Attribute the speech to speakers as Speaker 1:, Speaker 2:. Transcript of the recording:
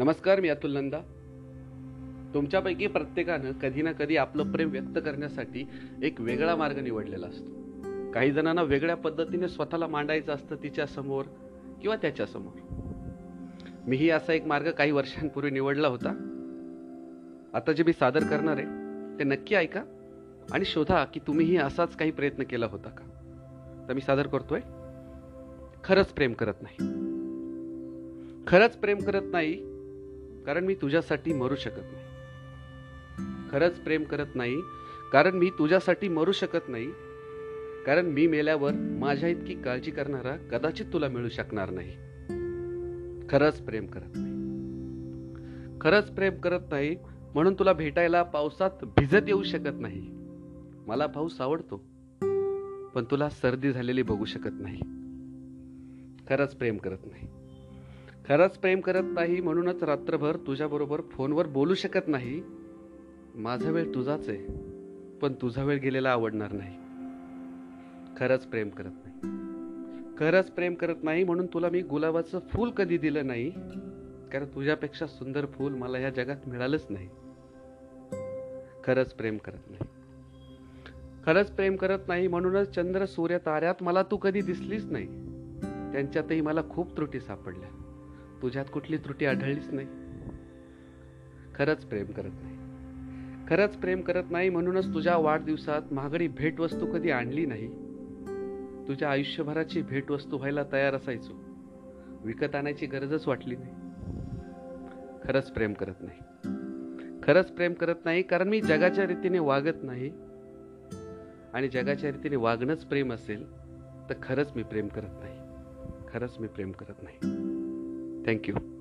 Speaker 1: नमस्कार मी अतुल नंदा. तुमच्यापैकी प्रत्येकानं कधी ना कधी आपलं प्रेम व्यक्त करण्यासाठी एक वेगळा मार्ग निवडलेला असतो. काही जणांना वेगळ्या पद्धतीने स्वतःला मांडायचं असतं तिच्या समोर किंवा त्याच्यासमोर. मीही असा एक मार्ग काही वर्षांपूर्वी निवडला होता. आता जे मी सादर करणार आहे ते नक्की ऐका आणि शोधा की तुम्हीही असाच काही प्रयत्न केला होता का? तर मी सादर करतोय. खरंच प्रेम करत नाही. खरंच प्रेम करत नाही कारण मी तुझ्यासाठी मरू शकत नाही. खरंच प्रेम करत नाही कारण मी तुझ्यासाठी मरू शकत नाही कारण मी मेल्यावर माझ्या इतकी काळजी करणारा कदाचित तुला मिळू शकणार नाही. खरंच प्रेम करत नाही. खरंच प्रेम करत नाही म्हणून तुला भेटायला पावसात भिजत येऊ शकत नाही. मला पाऊस आवडतो पण तुला सर्दी झालेली बघू शकत नाही. खरंच प्रेम करत नाही. खरंच प्रेम करत नाही म्हणूनच रात्रभर तुझ्याबरोबर फोनवर बोलू शकत नाही. माझा वेळ तुझाच आहे पण तुझा वेळ गेलेला आवडणार नाही. खरंच प्रेम करत नाही. खरंच प्रेम करत नाही म्हणून तुला मी गुलाबाचं फूल कधी दिलं नाही कारण तुझ्यापेक्षा सुंदर फूल मला या जगात मिळालंच नाही. खरंच प्रेम करत नाही. खरंच प्रेम करत नाही म्हणूनच चंद्र सूर्य ताऱ्यात मला तू कधी दिसलीच नाही. त्यांच्यातही मला खूप त्रुटी सापडल्या. तुझ्यात कुठली त्रुटी आढळलीच नाही. खरंच प्रेम करत नाही. खरंच प्रेम करत नाही म्हणूनच तुझ्या वाढदिवसात महागडी भेटवस्तू कधी आणली नाही. तुझ्या आयुष्यभराची भेटवस्तू व्हायला तयार असायचो. विकत आणायची गरजच वाटली नाही. खरंच प्रेम करत नाही. खरंच प्रेम करत नाही कारण मी जगाच्या रीतीने वागत नाही. आणि जगाच्या रीतीने वागणंच प्रेम असेल तर खरंच मी प्रेम करत नाही. खरंच मी प्रेम करत नाही. Thank you.